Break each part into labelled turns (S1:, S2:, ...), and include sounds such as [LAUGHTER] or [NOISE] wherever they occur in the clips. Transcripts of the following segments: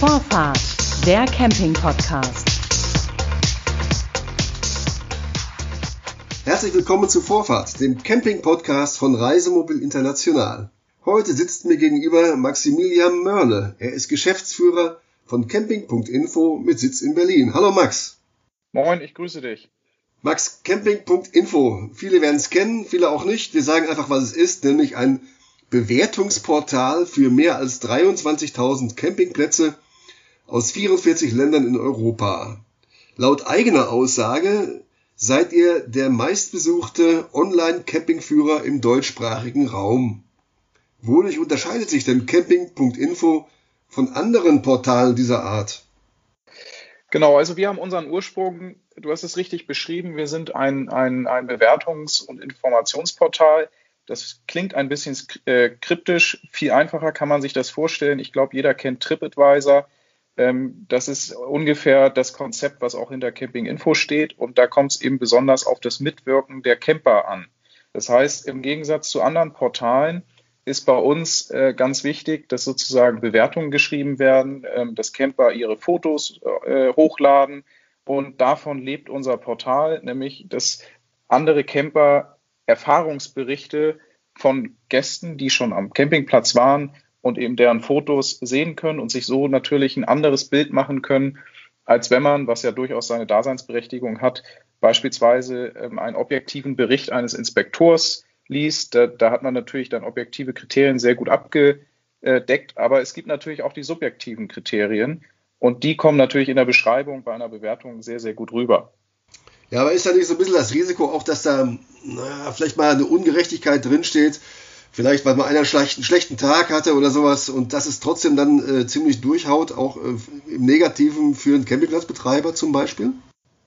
S1: Vorfahrt, der Camping-Podcast.
S2: Herzlich willkommen zu Vorfahrt, dem Camping-Podcast von Reisemobil International. Heute sitzt mir gegenüber Maximilian Mörle. Er ist Geschäftsführer von Camping.info mit Sitz in Berlin. Hallo Max.
S3: Moin, ich grüße dich.
S2: Max, Camping.info. Viele werden es kennen, viele auch nicht. Wir sagen einfach, was es ist, nämlich ein Bewertungsportal für mehr als 23.000 Campingplätze aus 44 Ländern in Europa. Laut eigener Aussage seid ihr der meistbesuchte Online-Campingführer im deutschsprachigen Raum. Wodurch unterscheidet sich denn Camping.info von anderen Portalen dieser Art?
S3: Genau, also wir haben unseren Ursprung, du hast es richtig beschrieben, wir sind ein, ein, ein Bewertungs- und Informationsportal, das klingt ein bisschen äh, kryptisch. Viel einfacher kann man sich das vorstellen. Ich glaube, jeder kennt TripAdvisor. Ähm, das ist ungefähr das Konzept, was auch hinter Camping Info steht. Und da kommt es eben besonders auf das Mitwirken der Camper an. Das heißt, im Gegensatz zu anderen Portalen ist bei uns äh, ganz wichtig, dass sozusagen Bewertungen geschrieben werden, ähm, dass Camper ihre Fotos äh, hochladen. Und davon lebt unser Portal, nämlich dass andere Camper Erfahrungsberichte von Gästen, die schon am Campingplatz waren und eben deren Fotos sehen können und sich so natürlich ein anderes Bild machen können, als wenn man, was ja durchaus seine Daseinsberechtigung hat, beispielsweise ähm, einen objektiven Bericht eines Inspektors liest. Da, da, hat man natürlich dann objektive Kriterien sehr gut abgedeckt, aber es gibt natürlich auch die subjektiven Kriterien und die kommen natürlich in der Beschreibung bei einer Bewertung sehr, sehr gut rüber.
S2: Ja, aber ist da nicht so ein bisschen das Risiko auch, dass da naja, vielleicht mal eine Ungerechtigkeit drinsteht? Vielleicht, weil man einen schlechten, Tag hatte oder sowas und dass es trotzdem dann äh, ziemlich durchhaut, auch äh, im Negativen für einen Campingplatzbetreiber zum Beispiel?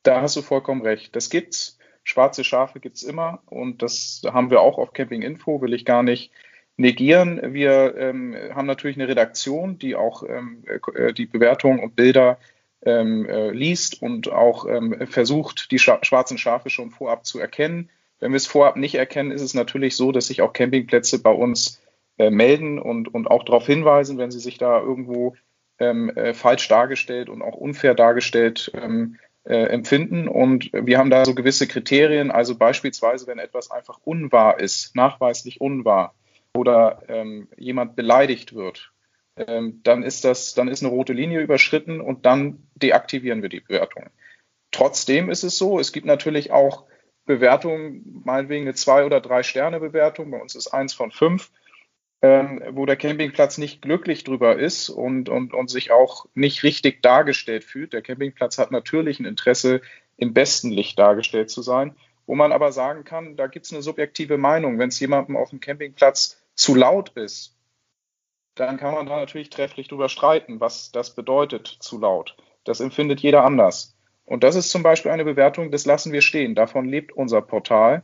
S3: Da hast du vollkommen recht. Das gibt's. Schwarze Schafe gibt's immer und das haben wir auch auf Camping Info, will ich gar nicht negieren. Wir ähm, haben natürlich eine Redaktion, die auch ähm, äh, die Bewertungen und Bilder ähm, äh, liest und auch ähm, versucht, die schwarzen Schafe schon vorab zu erkennen. Wenn wir es vorab nicht erkennen, ist es natürlich so, dass sich auch Campingplätze bei uns äh, melden und, und auch darauf hinweisen, wenn sie sich da irgendwo ähm, äh, falsch dargestellt und auch unfair dargestellt ähm, äh, empfinden. Und wir haben da so gewisse Kriterien, also beispielsweise, wenn etwas einfach unwahr ist, nachweislich unwahr oder ähm, jemand beleidigt wird, ähm, dann ist das, dann ist eine rote Linie überschritten und dann deaktivieren wir die Bewertung. Trotzdem ist es so, es gibt natürlich auch Bewertungen, meinetwegen eine zwei oder drei Sterne Bewertung, bei uns ist eins von fünf, ähm, wo der Campingplatz nicht glücklich drüber ist und, und, und sich auch nicht richtig dargestellt fühlt. Der Campingplatz hat natürlich ein Interesse, im besten Licht dargestellt zu sein, wo man aber sagen kann, da gibt es eine subjektive Meinung. Wenn es jemandem auf dem Campingplatz zu laut ist, dann kann man da natürlich trefflich drüber streiten, was das bedeutet, zu laut. Das empfindet jeder anders. Und das ist zum Beispiel eine Bewertung, das lassen wir stehen. Davon lebt unser Portal,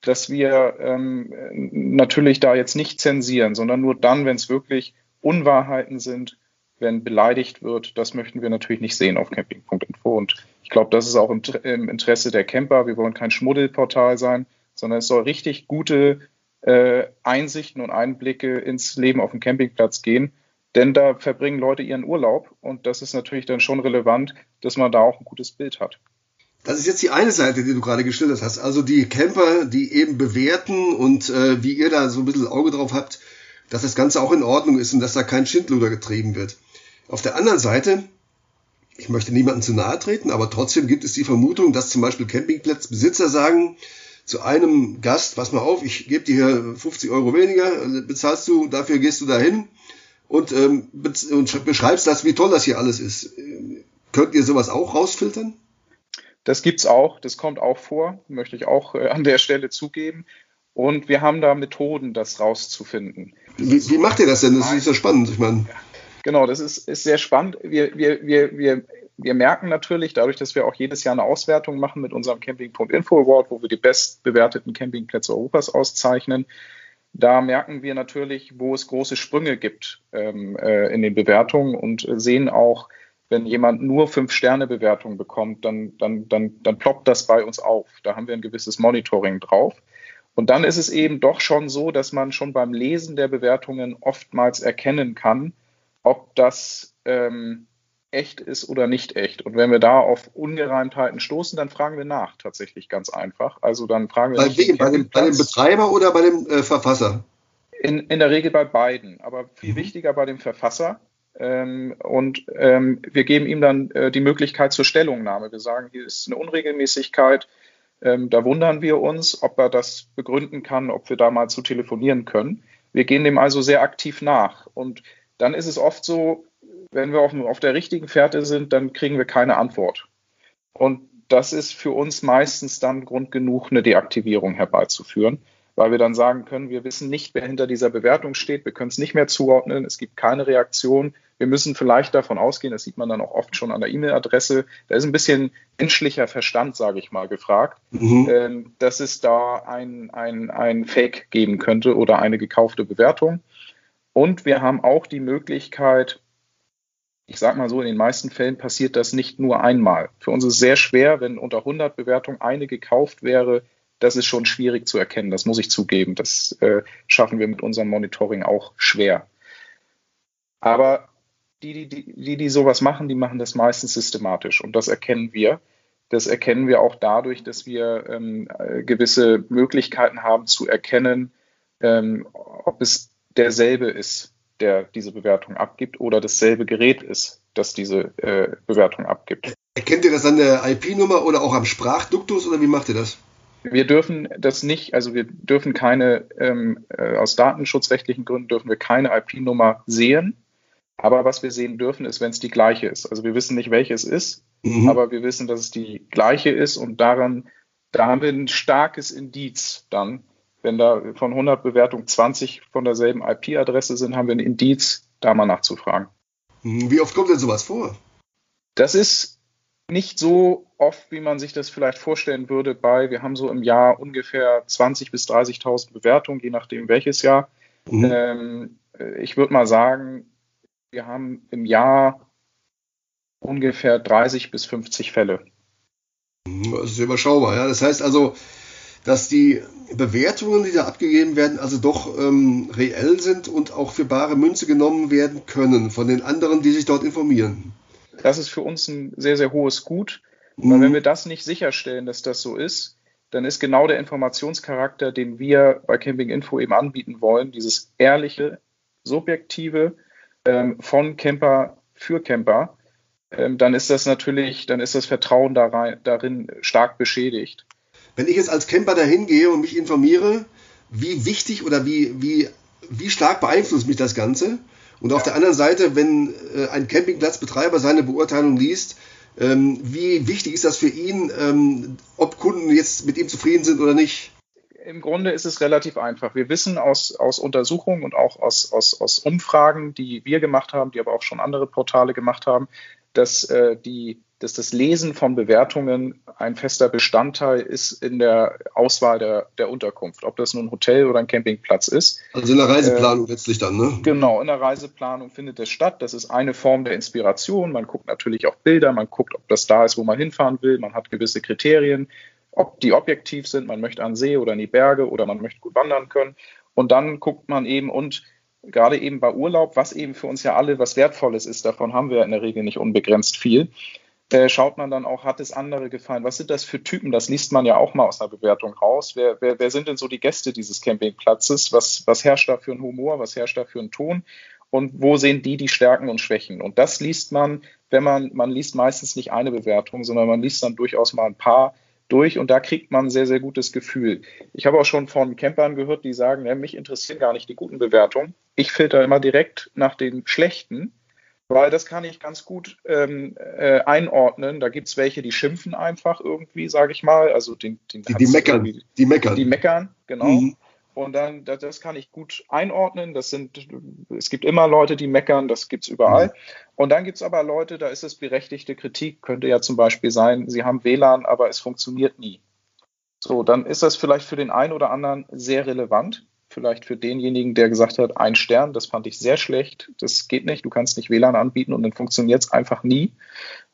S3: dass wir ähm, natürlich da jetzt nicht zensieren, sondern nur dann, wenn es wirklich Unwahrheiten sind, wenn beleidigt wird. Das möchten wir natürlich nicht sehen auf camping.info. Und ich glaube, das ist auch im, im Interesse der Camper. Wir wollen kein Schmuddelportal sein, sondern es soll richtig gute äh, Einsichten und Einblicke ins Leben auf dem Campingplatz gehen. Denn da verbringen Leute ihren Urlaub und das ist natürlich dann schon relevant, dass man da auch ein gutes Bild hat.
S2: Das ist jetzt die eine Seite, die du gerade geschildert hast. Also die Camper, die eben bewerten und äh, wie ihr da so ein bisschen Auge drauf habt, dass das Ganze auch in Ordnung ist und dass da kein Schindluder getrieben wird. Auf der anderen Seite, ich möchte niemandem zu nahe treten, aber trotzdem gibt es die Vermutung, dass zum Beispiel Campingplatzbesitzer sagen, zu einem Gast, pass mal auf, ich gebe dir hier 50 Euro weniger, also bezahlst du, dafür gehst du dahin und, ähm, und beschreibst das, wie toll das hier alles ist. Könnt ihr sowas auch rausfiltern?
S3: Das gibt's auch, das kommt auch vor, möchte ich auch äh, an der Stelle zugeben. Und wir haben da Methoden, das rauszufinden.
S2: Wie, wie macht ihr das denn? Das ist ja spannend, ich meine.
S3: Genau, das ist, ist sehr spannend. Wir, wir, wir, wir wir merken natürlich, dadurch, dass wir auch jedes Jahr eine Auswertung machen mit unserem Camping.info Award, wo wir die bestbewerteten Campingplätze Europas auszeichnen, da merken wir natürlich, wo es große Sprünge gibt ähm, äh, in den Bewertungen und sehen auch, wenn jemand nur Fünf-Sterne-Bewertungen bekommt, dann, dann, dann, dann ploppt das bei uns auf. Da haben wir ein gewisses Monitoring drauf. Und dann ist es eben doch schon so, dass man schon beim Lesen der Bewertungen oftmals erkennen kann, ob das ähm, echt ist oder nicht echt. Und wenn wir da auf Ungereimtheiten stoßen, dann fragen wir nach, tatsächlich ganz einfach. Also dann fragen wir.
S2: Bei wem? Bei dem, bei dem, Betreiber oder bei dem äh, Verfasser?
S3: In, in der Regel bei beiden, aber viel mhm. wichtiger bei dem Verfasser. Ähm, und ähm, wir geben ihm dann äh, die Möglichkeit zur Stellungnahme. Wir sagen, hier ist eine Unregelmäßigkeit. Ähm, da wundern wir uns, ob er das begründen kann, ob wir da mal zu telefonieren können. Wir gehen dem also sehr aktiv nach. Und dann ist es oft so, wenn wir auf, auf der richtigen Fährte sind, dann kriegen wir keine Antwort. Und das ist für uns meistens dann Grund genug, eine Deaktivierung herbeizuführen, weil wir dann sagen können, wir wissen nicht, wer hinter dieser Bewertung steht, wir können es nicht mehr zuordnen, es gibt keine Reaktion. Wir müssen vielleicht davon ausgehen, das sieht man dann auch oft schon an der E-Mail-Adresse, da ist ein bisschen menschlicher Verstand, sage ich mal, gefragt, mhm. ähm, dass es da ein, ein, ein Fake geben könnte oder eine gekaufte Bewertung. Und wir haben auch die Möglichkeit, ich sage mal so, in den meisten Fällen passiert das nicht nur einmal. Für uns ist es sehr schwer, wenn unter 100 Bewertungen eine gekauft wäre. Das ist schon schwierig zu erkennen, das muss ich zugeben. Das äh, schaffen wir mit unserem Monitoring auch schwer. Aber die, die, die, die sowas machen, die machen das meistens systematisch und das erkennen wir. Das erkennen wir auch dadurch, dass wir ähm, gewisse Möglichkeiten haben zu erkennen, ähm, ob es derselbe ist der diese Bewertung abgibt oder dasselbe Gerät ist, das diese äh, Bewertung abgibt.
S2: Erkennt ihr das an der IP-Nummer oder auch am Sprachduktus oder wie macht ihr das?
S3: Wir dürfen das nicht, also wir dürfen keine, ähm, äh, aus datenschutzrechtlichen Gründen dürfen wir keine IP-Nummer sehen. Aber was wir sehen dürfen, ist, wenn es die gleiche ist. Also wir wissen nicht, welche es ist, mhm. aber wir wissen, dass es die gleiche ist und daran, da haben wir ein starkes Indiz dann, wenn da von 100 Bewertungen 20 von derselben IP-Adresse sind, haben wir ein Indiz, da mal nachzufragen.
S2: Hm, wie oft kommt denn sowas vor?
S3: Das ist nicht so oft, wie man sich das vielleicht vorstellen würde, bei, wir haben so im Jahr ungefähr 20.000 bis 30.000 Bewertungen, je nachdem welches Jahr. Mhm. Ähm, ich würde mal sagen, wir haben im Jahr ungefähr 30 bis 50 Fälle.
S2: Hm, das ist überschaubar, ja. Das heißt also, dass die Bewertungen, die da abgegeben werden, also doch ähm, reell sind und auch für bare Münze genommen werden können von den anderen, die sich dort informieren.
S3: Das ist für uns ein sehr, sehr hohes Gut. Mhm. Weil wenn wir das nicht sicherstellen, dass das so ist, dann ist genau der Informationscharakter, den wir bei Camping Info eben anbieten wollen, dieses ehrliche, subjektive ähm, von Camper für Camper, ähm, dann ist das natürlich, dann ist das Vertrauen darin stark beschädigt.
S2: Wenn ich jetzt als Camper dahin gehe und mich informiere, wie wichtig oder wie, wie, wie stark beeinflusst mich das Ganze? Und auf der anderen Seite, wenn äh, ein Campingplatzbetreiber seine Beurteilung liest, ähm, wie wichtig ist das für ihn, ähm, ob Kunden jetzt mit ihm zufrieden sind oder nicht?
S3: Im Grunde ist es relativ einfach. Wir wissen aus, aus Untersuchungen und auch aus, aus, aus Umfragen, die wir gemacht haben, die aber auch schon andere Portale gemacht haben, dass äh, die dass das Lesen von Bewertungen ein fester Bestandteil ist in der Auswahl der, der Unterkunft, ob das nun ein Hotel oder ein Campingplatz ist.
S2: Also in der Reiseplanung äh, letztlich dann, ne?
S3: Genau, in der Reiseplanung findet es statt. Das ist eine Form der Inspiration. Man guckt natürlich auch Bilder, man guckt, ob das da ist, wo man hinfahren will. Man hat gewisse Kriterien, ob die objektiv sind. Man möchte an See oder in die Berge oder man möchte gut wandern können. Und dann guckt man eben und gerade eben bei Urlaub, was eben für uns ja alle was Wertvolles ist, davon haben wir in der Regel nicht unbegrenzt viel äh, schaut man dann auch, hat es andere gefallen? Was sind das für Typen? Das liest man ja auch mal aus einer Bewertung raus. Wer, wer, wer sind denn so die Gäste dieses Campingplatzes? Was, was herrscht da für ein Humor? Was herrscht da für ein Ton? Und wo sehen die die Stärken und Schwächen? Und das liest man, wenn man, man liest meistens nicht eine Bewertung, sondern man liest dann durchaus mal ein paar durch und da kriegt man ein sehr, sehr gutes Gefühl. Ich habe auch schon von Campern gehört, die sagen, ja, mich interessieren gar nicht die guten Bewertungen. Ich filter immer direkt nach den schlechten weil das kann ich ganz gut ähm, äh, einordnen. Da gibt es welche, die schimpfen einfach irgendwie, sage ich mal. Also den, den
S2: die, die meckern.
S3: Die meckern. Die meckern, genau. Mhm. Und dann, das, das, kann ich gut einordnen. Das sind, es gibt immer Leute, die meckern, das gibt es überall. Mhm. Und dann gibt es aber Leute, da ist es berechtigte Kritik. Könnte ja zum Beispiel sein, sie haben WLAN, aber es funktioniert nie. So, dann ist das vielleicht für den einen oder anderen sehr relevant vielleicht für denjenigen, der gesagt hat, ein Stern, das fand ich sehr schlecht, das geht nicht, du kannst nicht WLAN anbieten und dann funktioniert es einfach nie.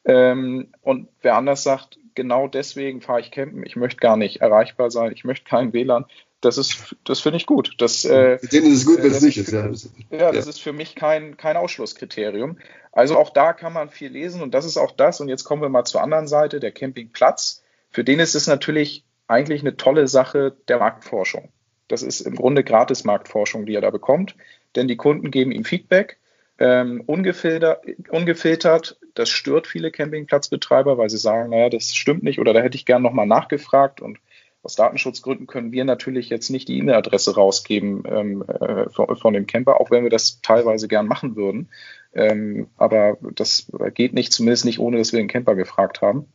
S3: Ähm, und wer anders sagt, genau deswegen fahre ich campen, ich möchte gar nicht erreichbar sein, ich möchte kein WLAN, Das ist, das finde ich gut. Das, äh,
S2: denen ist es gut, wenn es nicht ist.
S3: Ja, ja, das ist für mich kein, kein Ausschlusskriterium. Also auch da kann man viel lesen und das ist auch das. Und jetzt kommen wir mal zur anderen Seite, der Campingplatz. Für den ist es natürlich eigentlich eine tolle Sache der Marktforschung. Das ist im Grunde gratis Marktforschung, die er da bekommt, denn die Kunden geben ihm Feedback. Ähm, ungefiltert, ungefiltert, das stört viele Campingplatzbetreiber, weil sie sagen, naja, das stimmt nicht oder da hätte ich gern nochmal nachgefragt und aus Datenschutzgründen können wir natürlich jetzt nicht die E-Mail-Adresse rausgeben ähm, äh, von, von, dem Camper, auch wenn wir das teilweise gern machen würden. Ähm, aber das geht nicht, zumindest nicht, ohne dass wir den Camper gefragt haben.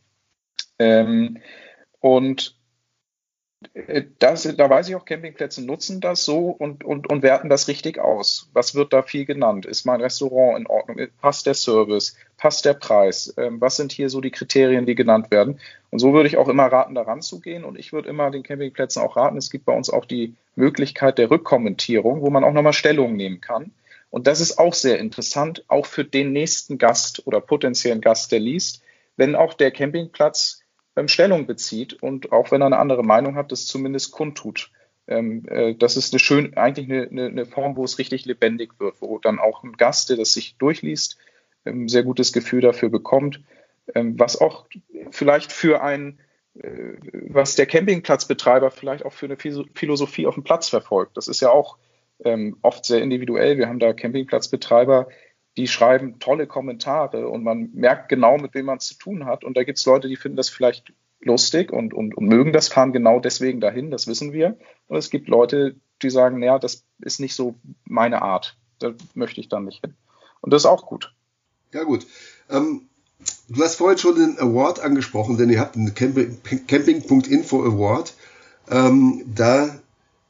S3: Ähm, und das, da weiß ich auch, Campingplätze nutzen das so und, und, und werten das richtig aus. Was wird da viel genannt? Ist mein Restaurant in Ordnung? Passt der Service? Passt der Preis? Ähm, was sind hier so die Kriterien, die genannt werden? Und so würde ich auch immer raten, daran zu gehen. Und ich würde immer den Campingplätzen auch raten, es gibt bei uns auch die Möglichkeit der Rückkommentierung, wo man auch nochmal Stellung nehmen kann. Und das ist auch sehr interessant, auch für den nächsten Gast oder potenziellen Gast, der liest, wenn auch der Campingplatz Stellung bezieht und auch wenn er eine andere Meinung hat, das zumindest kundtut. Ähm, äh, das ist eine schön, eigentlich eine, eine, Form, wo es richtig lebendig wird, wo dann auch ein Gast, der das sich durchliest, ein ähm, sehr gutes Gefühl dafür bekommt, ähm, was auch vielleicht für ein, äh, was der Campingplatzbetreiber vielleicht auch für eine Philosophie auf dem Platz verfolgt. Das ist ja auch ähm, oft sehr individuell. Wir haben da Campingplatzbetreiber, die schreiben tolle Kommentare und man merkt genau, mit wem man es zu tun hat. Und da gibt es Leute, die finden das vielleicht lustig und, und, und, mögen das, fahren genau deswegen dahin, das wissen wir. Und es gibt Leute, die sagen, naja, das ist nicht so meine Art. Da möchte ich dann nicht hin. Und das ist auch gut.
S2: Ja, gut. Ähm, du hast vorhin schon den Award angesprochen, denn ihr habt einen Camping.info Award. Ähm, da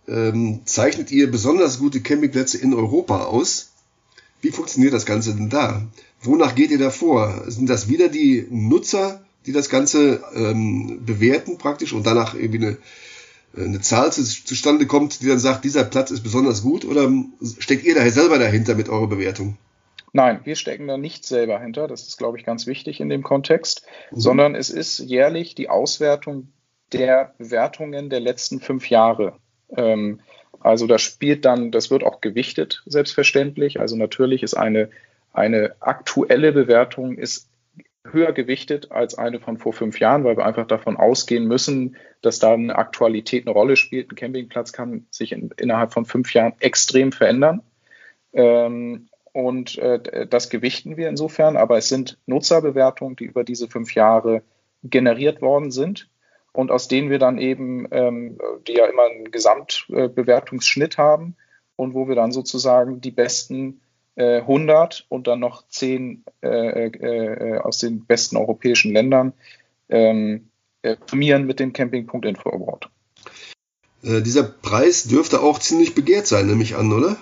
S2: ähm, zeichnet ihr besonders gute Campingplätze in Europa aus. Wie funktioniert das Ganze denn da? Wonach geht ihr da vor? Sind das wieder die Nutzer, die das Ganze ähm, bewerten praktisch und danach irgendwie eine, eine Zahl zu, zustande kommt, die dann sagt, dieser Platz ist besonders gut? Oder steckt ihr da selber dahinter mit eurer Bewertung?
S3: Nein, wir stecken da nicht selber hinter. Das ist, glaube ich, ganz wichtig in dem Kontext, mhm. sondern es ist jährlich die Auswertung der Bewertungen der letzten fünf Jahre. Ähm, also das spielt dann, das wird auch gewichtet, selbstverständlich. Also natürlich ist eine, eine aktuelle Bewertung ist höher gewichtet als eine von vor fünf Jahren, weil wir einfach davon ausgehen müssen, dass da eine Aktualität eine Rolle spielt. Ein Campingplatz kann sich in, innerhalb von fünf Jahren extrem verändern. Ähm, und äh, das gewichten wir insofern, aber es sind Nutzerbewertungen, die über diese fünf Jahre generiert worden sind und aus denen wir dann eben, ähm, die ja immer einen Gesamtbewertungsschnitt haben und wo wir dann sozusagen die besten äh, 100 und dann noch 10 äh, äh, aus den besten europäischen Ländern ähm, äh, prämieren mit dem Camping.info Award.
S2: Äh, dieser Preis dürfte auch ziemlich begehrt sein, nehme ich an, oder?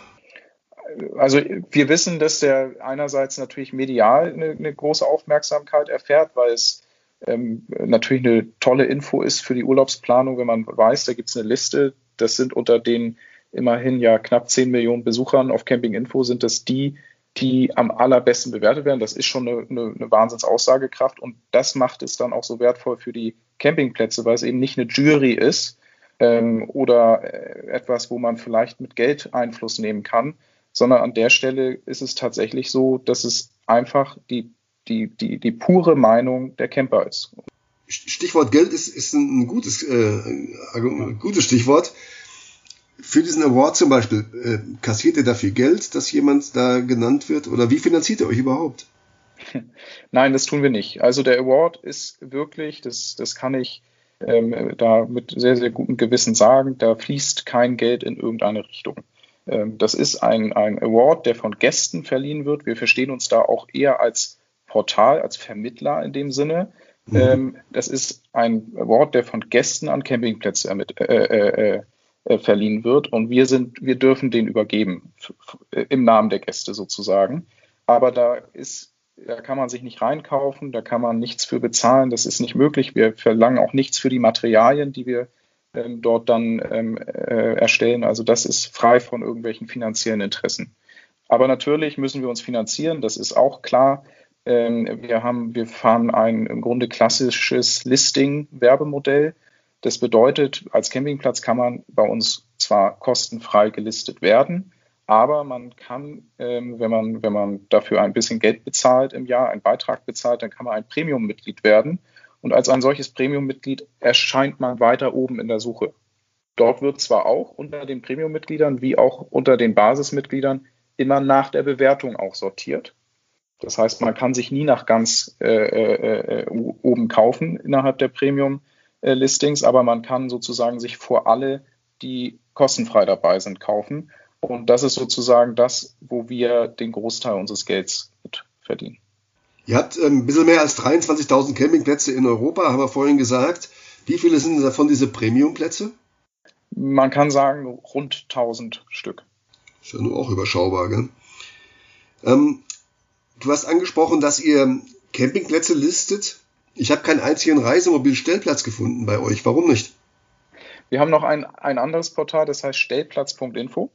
S3: also wir wissen, dass der einerseits natürlich medial eine, eine große Aufmerksamkeit erfährt, weil es ähm, natürlich eine tolle Info ist für die Urlaubsplanung, wenn man weiß, da gibt es eine Liste, das sind unter den immerhin ja knapp 10 Millionen Besuchern auf Camping Info, sind das die, die am allerbesten bewertet werden. Das ist schon eine, eine, eine Wahnsinnsaussagekraft und das macht es dann auch so wertvoll für die Campingplätze, weil es eben nicht eine Jury ist ähm, oder äh, etwas, wo man vielleicht mit Geld Einfluss nehmen kann, sondern an der Stelle ist es tatsächlich so, dass es einfach die die, die, die pure Meinung der Camper ist.
S2: Stichwort Geld ist, ist ein gutes, äh, gutes Stichwort. Für diesen Award zum Beispiel, äh, kassiert ihr dafür Geld, dass jemand da genannt wird? Oder wie finanziert ihr euch überhaupt? [LAUGHS]
S3: Nein, das tun wir nicht. Also der Award ist wirklich, das, das kann ich ähm, da mit sehr, sehr gutem Gewissen sagen, da fließt kein Geld in irgendeine Richtung. Ähm, das ist ein, ein Award, der von Gästen verliehen wird. Wir verstehen uns da auch eher als Portal, als Vermittler in dem Sinne. Mhm. Ähm, das ist ein Award, der von Gästen an Campingplätze äh, äh, äh, verliehen wird und wir sind, wir dürfen den übergeben im Namen der Gäste sozusagen. Aber da ist, da kann man sich nicht reinkaufen, da kann man nichts für bezahlen, das ist nicht möglich. Wir verlangen auch nichts für die Materialien, die wir ähm, dort dann ähm, äh, erstellen. Also das ist frei von irgendwelchen finanziellen Interessen. Aber natürlich müssen wir uns finanzieren, das ist auch klar. Ähm, wir, haben, wir fahren ein im Grunde klassisches Listing-Werbemodell. Das bedeutet, als Campingplatz kann man bei uns zwar kostenfrei gelistet werden, aber man kann, ähm, wenn, man, wenn man dafür ein bisschen Geld bezahlt im Jahr, einen Beitrag bezahlt, dann kann man ein Premium-Mitglied werden. Und als ein solches Premium-Mitglied erscheint man weiter oben in der Suche. Dort wird zwar auch unter den Premium-Mitgliedern wie auch unter den Basismitgliedern immer nach der Bewertung auch sortiert. Das heißt, man kann sich nie nach ganz äh, äh, äh oben kaufen innerhalb der Premium-Listings, aber man kann sozusagen sich vor alle, die kostenfrei dabei sind, kaufen. Und das ist sozusagen das, wo wir den Großteil unseres Gelds mit verdienen.
S2: Ihr habt ähm, ein bisschen mehr als 23.000 Campingplätze in Europa, haben wir vorhin gesagt. Wie viele sind davon diese Premiumplätze?
S3: Man kann sagen, rund 1000 Stück.
S2: Ist ja nur auch überschaubar, gell? Ähm, du hast angesprochen, dass ihr Campingplätze listet. Ich habe keinen einzigen Reisemobilstellplatz gefunden bei euch. Warum nicht?
S3: Wir haben noch ein, ein anderes Portal, das heißt stellplatz.info.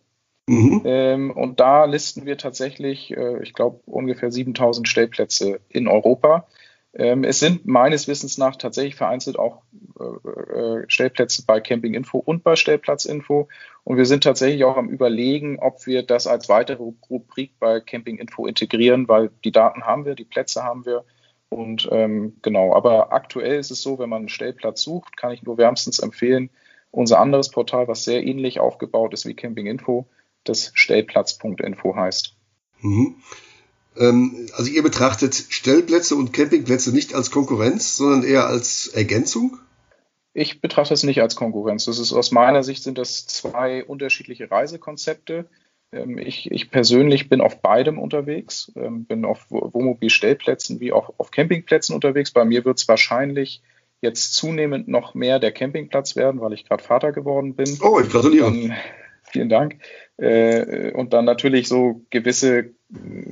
S3: Mhm. Ähm, und da listen wir tatsächlich, äh, ich glaube, ungefähr 7000 Stellplätze in Europa. Ähm, es sind meines Wissens nach tatsächlich vereinzelt auch äh, äh, Stellplätze bei Camping Info und bei Stellplatz Info. Und wir sind tatsächlich auch am Überlegen, ob wir das als weitere Rubrik bei Camping Info integrieren, weil die Daten haben wir, die Plätze haben wir. Und ähm, genau, aber aktuell ist es so, wenn man einen Stellplatz sucht, kann ich nur wärmstens empfehlen, unser anderes Portal, was sehr ähnlich aufgebaut ist wie Camping Info, das Stellplatz.info heißt. Mhm.
S2: Ähm, also ihr betrachtet Stellplätze und Campingplätze nicht als Konkurrenz, sondern eher als Ergänzung?
S3: Ich betrachte es nicht als Konkurrenz. Das ist aus meiner Sicht sind das zwei unterschiedliche Reisekonzepte. Ähm, ich, ich, persönlich bin auf beidem unterwegs, ähm, bin auf Wohnmobil-Stellplätzen wie auch auf Campingplätzen unterwegs. Bei mir wird es wahrscheinlich jetzt zunehmend noch mehr der Campingplatz werden, weil ich gerade Vater geworden bin.
S2: Oh, ich gratuliere.
S3: Dann, vielen Dank. Äh, und dann natürlich so gewisse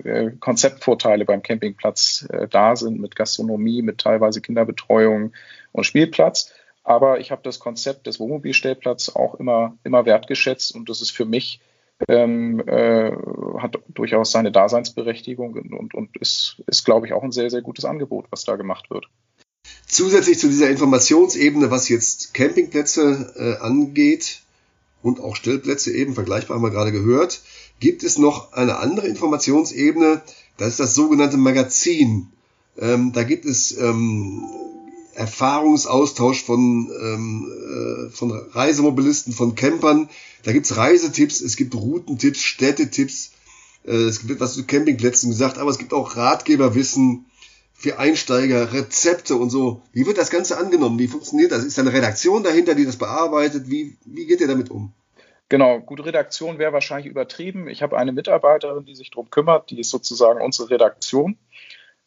S3: äh, Konzeptvorteile beim Campingplatz äh, da sind mit Gastronomie, mit teilweise Kinderbetreuung und Spielplatz. Aber ich habe das Konzept des Wohnmobilstellplatzes auch immer, immer wertgeschätzt und das ist für mich ähm, äh, hat durchaus seine Daseinsberechtigung und, und ist, ist, glaube ich, auch ein sehr, sehr gutes Angebot, was da gemacht wird.
S2: Zusätzlich zu dieser Informationsebene, was jetzt Campingplätze äh, angeht, und auch Stellplätze eben, vergleichbar haben wir gerade gehört, gibt es noch eine andere Informationsebene, das ist das sogenannte Magazin. Ähm, da gibt es ähm, Erfahrungsaustausch von, ähm, äh, von Reisemobilisten, von Campern. Da gibt's Reisetipps, es gibt Routentipps, Städtetipps, äh, es gibt was zu Campingplätzen gesagt, aber es gibt auch Ratgeberwissen für Einsteiger, Rezepte und so. Wie wird das Ganze angenommen? Wie funktioniert das? Ist da eine Redaktion dahinter, die das bearbeitet? Wie, wie geht ihr damit um?
S3: Genau, gute Redaktion wäre wahrscheinlich übertrieben. Ich habe eine Mitarbeiterin, die sich darum kümmert, die ist sozusagen unsere Redaktion.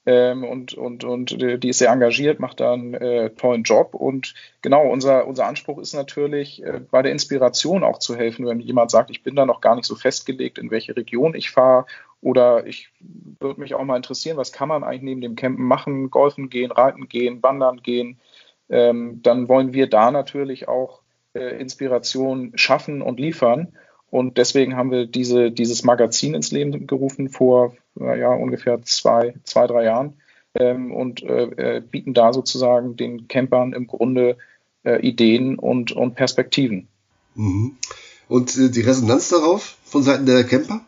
S3: Ähm, und, und, und die ist sehr engagiert, macht da einen äh, tollen Job. Und genau, unser, unser Anspruch ist natürlich, äh, bei der Inspiration auch zu helfen, wenn jemand sagt, ich bin da noch gar nicht so festgelegt, in welche Region ich fahre oder ich würde mich auch mal interessieren, was kann man eigentlich neben dem Campen machen? Golfen gehen, reiten gehen, wandern gehen. Ähm, dann wollen wir da natürlich auch äh, Inspiration schaffen und liefern. Und deswegen haben wir diese, dieses Magazin ins Leben gerufen vor ja, ungefähr zwei, zwei, drei Jahren ähm, und äh, äh bieten da sozusagen den Campern im Grunde äh, Ideen und, und Perspektiven.
S2: Mhm. Und äh, die Resonanz darauf von Seiten der Camper?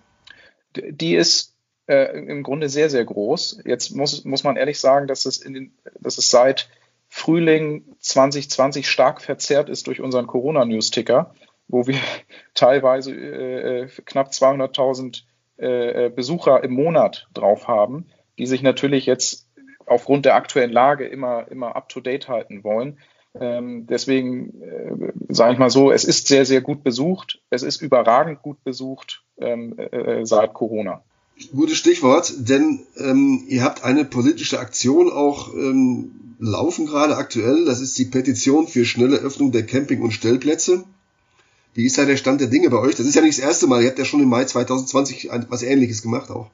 S3: Die ist äh, im Grunde sehr, sehr groß. Jetzt muss, muss man ehrlich sagen, dass es, in den, dass es seit Frühling 2020 stark verzerrt ist durch unseren Corona-News-Ticker, wo wir [LAUGHS] teilweise äh, knapp 200.000 äh, Besucher im Monat drauf haben, die sich natürlich jetzt aufgrund der aktuellen Lage immer, immer up-to-date halten wollen. Ähm, deswegen äh, sage ich mal so, es ist sehr, sehr gut besucht. Es ist überragend gut besucht ähm, äh, seit Corona.
S2: Gutes Stichwort, denn ähm, ihr habt eine politische Aktion auch ähm, laufen gerade aktuell. Das ist die Petition für schnelle Öffnung der Camping- und Stellplätze. Wie ist da der Stand der Dinge bei euch? Das ist ja nicht das erste Mal. Ihr habt ja schon im Mai 2020 was Ähnliches gemacht auch.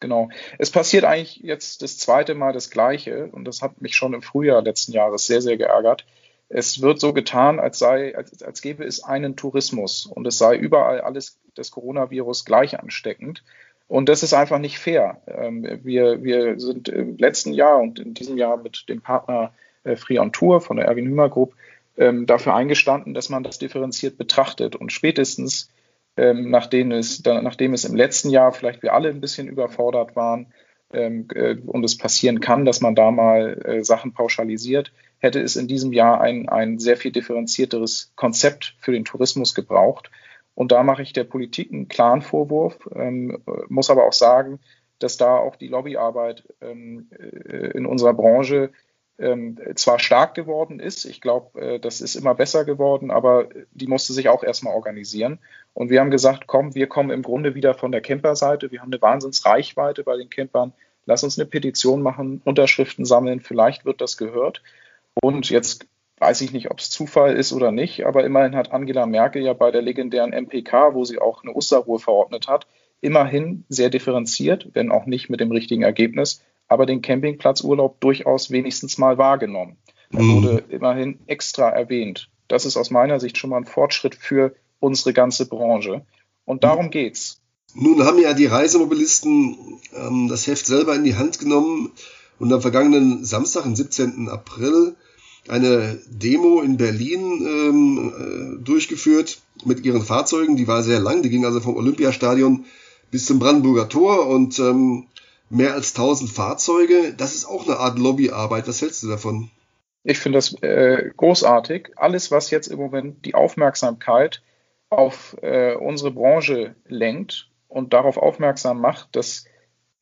S3: Genau. Es passiert eigentlich jetzt das zweite Mal das Gleiche und das hat mich schon im Frühjahr letzten Jahres sehr, sehr geärgert. Es wird so getan, als sei, als, als gäbe es einen Tourismus und es sei überall alles das Coronavirus gleich ansteckend. Und das ist einfach nicht fair. Ähm, wir, wir sind im letzten Jahr und in diesem Jahr mit dem Partner äh, Free on Tour von der Erwin Hümer Group ähm, dafür eingestanden, dass man das differenziert betrachtet. Und spätestens, ähm, nachdem, es, nachdem es im letzten Jahr vielleicht wir alle ein bisschen überfordert waren äh, und es passieren kann, dass man da mal äh, Sachen pauschalisiert, hätte es in diesem Jahr ein, ein sehr viel differenzierteres Konzept für den Tourismus gebraucht. Und da mache ich der Politik einen klaren Vorwurf, ähm, muss aber auch sagen, dass da auch die Lobbyarbeit ähm, äh, in unserer Branche ähm, zwar stark geworden ist, ich glaube, äh, das ist immer besser geworden, aber die musste sich auch erstmal organisieren. Und wir haben gesagt, komm, wir kommen im Grunde wieder von der Camperseite. Wir haben eine Wahnsinnsreichweite bei den Campern. Lass uns eine Petition machen, Unterschriften sammeln, vielleicht wird das gehört. Und jetzt weiß ich nicht, ob es Zufall ist oder nicht, aber immerhin hat Angela Merkel ja bei der legendären MPK, wo sie auch eine Osterruhe verordnet hat, immerhin sehr differenziert, wenn auch nicht mit dem richtigen Ergebnis, aber den Campingplatzurlaub durchaus wenigstens mal wahrgenommen. Er mhm. wurde immerhin extra erwähnt. Das ist aus meiner Sicht schon mal ein Fortschritt für unsere ganze Branche. Und darum geht's.
S2: Nun haben ja die Reisemobilisten ähm, das Heft selber in die Hand genommen und am vergangenen Samstag, am 17. April, eine Demo in Berlin ähm, äh, durchgeführt mit ihren Fahrzeugen. Die war sehr lang, die ging also vom Olympiastadion bis zum Brandenburger Tor und ähm, mehr als 1000 Fahrzeuge. Das ist auch eine Art Lobbyarbeit. Was hältst du davon?
S3: Ich finde das äh, großartig. Alles, was jetzt im Moment die Aufmerksamkeit auf äh, unsere Branche lenkt und darauf aufmerksam macht, dass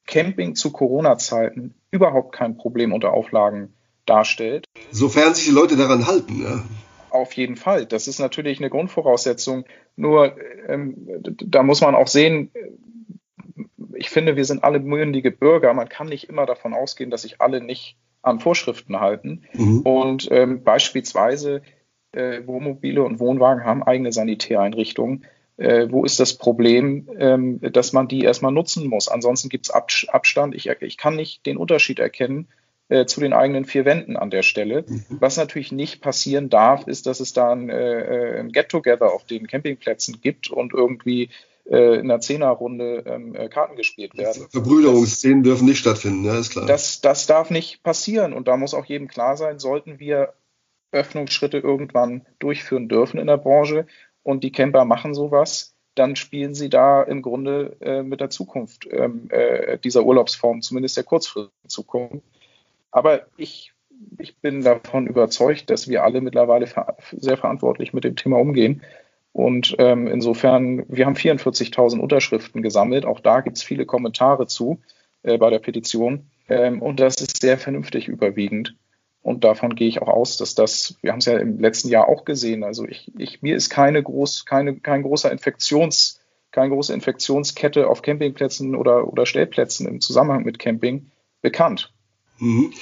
S3: Camping zu Corona-Zeiten überhaupt kein Problem unter Auflagen darstellt.
S2: Sofern sich die Leute daran halten. Ja.
S3: Auf jeden Fall. Das ist natürlich eine Grundvoraussetzung. Nur ähm, da muss man auch sehen, ich finde, wir sind alle mündige Bürger. Man kann nicht immer davon ausgehen, dass sich alle nicht an Vorschriften halten. Mhm. Und ähm, beispielsweise äh, Wohnmobile und Wohnwagen haben eigene Sanitäreinrichtungen. Äh, wo ist das Problem, ähm, dass man die erstmal nutzen muss? Ansonsten gibt es Ab Abstand. Ich, ich kann nicht den Unterschied erkennen äh, zu den eigenen vier Wänden an der Stelle. Mhm. Was natürlich nicht passieren darf, ist, dass es da ein, äh, ein Get-Together auf den Campingplätzen gibt und irgendwie äh, in einer Zehnerrunde ähm, äh, Karten gespielt werden.
S2: Verbrüderungsszenen dürfen nicht stattfinden, ja, ist klar.
S3: Das, das darf nicht passieren und da muss auch jedem klar sein, sollten wir Öffnungsschritte irgendwann durchführen dürfen in der Branche und die Camper machen sowas, dann spielen sie da im Grunde äh, mit der Zukunft ähm, äh, dieser Urlaubsform, zumindest der kurzfristigen Zukunft. Aber ich, ich bin davon überzeugt, dass wir alle mittlerweile ver sehr verantwortlich mit dem Thema umgehen und ähm, insofern, wir haben 44.000 Unterschriften gesammelt. Auch da gibt es viele Kommentare zu äh, bei der Petition. Ähm, und das ist sehr vernünftig überwiegend. Und davon gehe ich auch aus, dass das, wir haben es ja im letzten Jahr auch gesehen. Also ich, ich, mir ist keine groß, keine, kein großer Infektions, keine große Infektionskette auf Campingplätzen oder, oder Stellplätzen im Zusammenhang mit Camping bekannt.
S2: Mhm.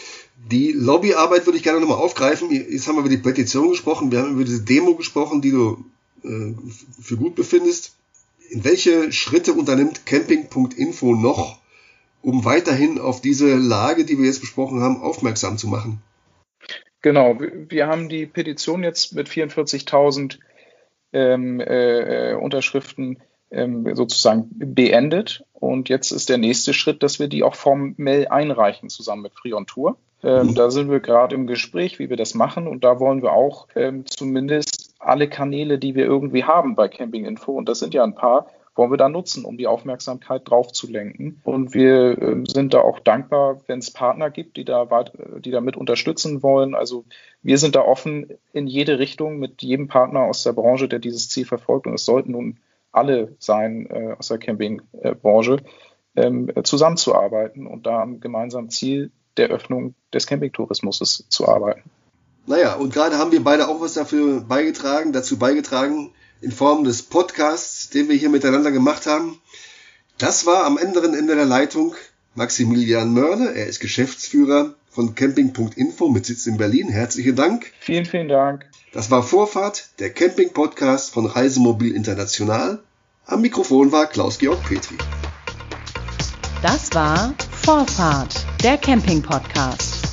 S2: Die Lobbyarbeit würde ich gerne nochmal aufgreifen. Jetzt haben wir über die Petition gesprochen, wir haben über diese Demo gesprochen, die du äh, für gut befindest. In welche Schritte unternimmt Camping.info noch, um weiterhin auf diese Lage, die wir jetzt besprochen haben, aufmerksam zu machen?
S3: Genau, wir haben die Petition jetzt mit 44.000 ähm, äh, Unterschriften ähm, sozusagen beendet. Und jetzt ist der nächste Schritt, dass wir die auch formell einreichen, zusammen mit Frion Tour. Ähm, mhm. Da sind wir gerade im Gespräch, wie wir das machen. Und da wollen wir auch ähm, zumindest alle Kanäle, die wir irgendwie haben bei Camping Info, und das sind ja ein paar, wollen wir da nutzen, um die Aufmerksamkeit drauf zu lenken. Und wir äh, sind da auch dankbar, wenn es Partner gibt, die da, die da mit unterstützen wollen. Also wir sind da offen in jede Richtung mit jedem Partner aus der Branche, der dieses Ziel verfolgt. Und es sollten nun alle sein äh, aus der Campingbranche, ähm, zusammenzuarbeiten und da am gemeinsamen Ziel der Öffnung des Campingtourismus zu arbeiten.
S2: Naja, und gerade haben wir beide auch was dafür beigetragen, dazu beigetragen, in Form des Podcasts, den wir hier miteinander gemacht haben. Das war am anderen Ende der Leitung Maximilian Mörle. Er ist Geschäftsführer von Camping.info mit Sitz in Berlin. Herzlichen Dank.
S3: Vielen, vielen Dank.
S2: Das war Vorfahrt, der Camping-Podcast von Reisemobil International. Am Mikrofon war Klaus-Georg Petri.
S1: Das war Vorfahrt, der Camping-Podcast.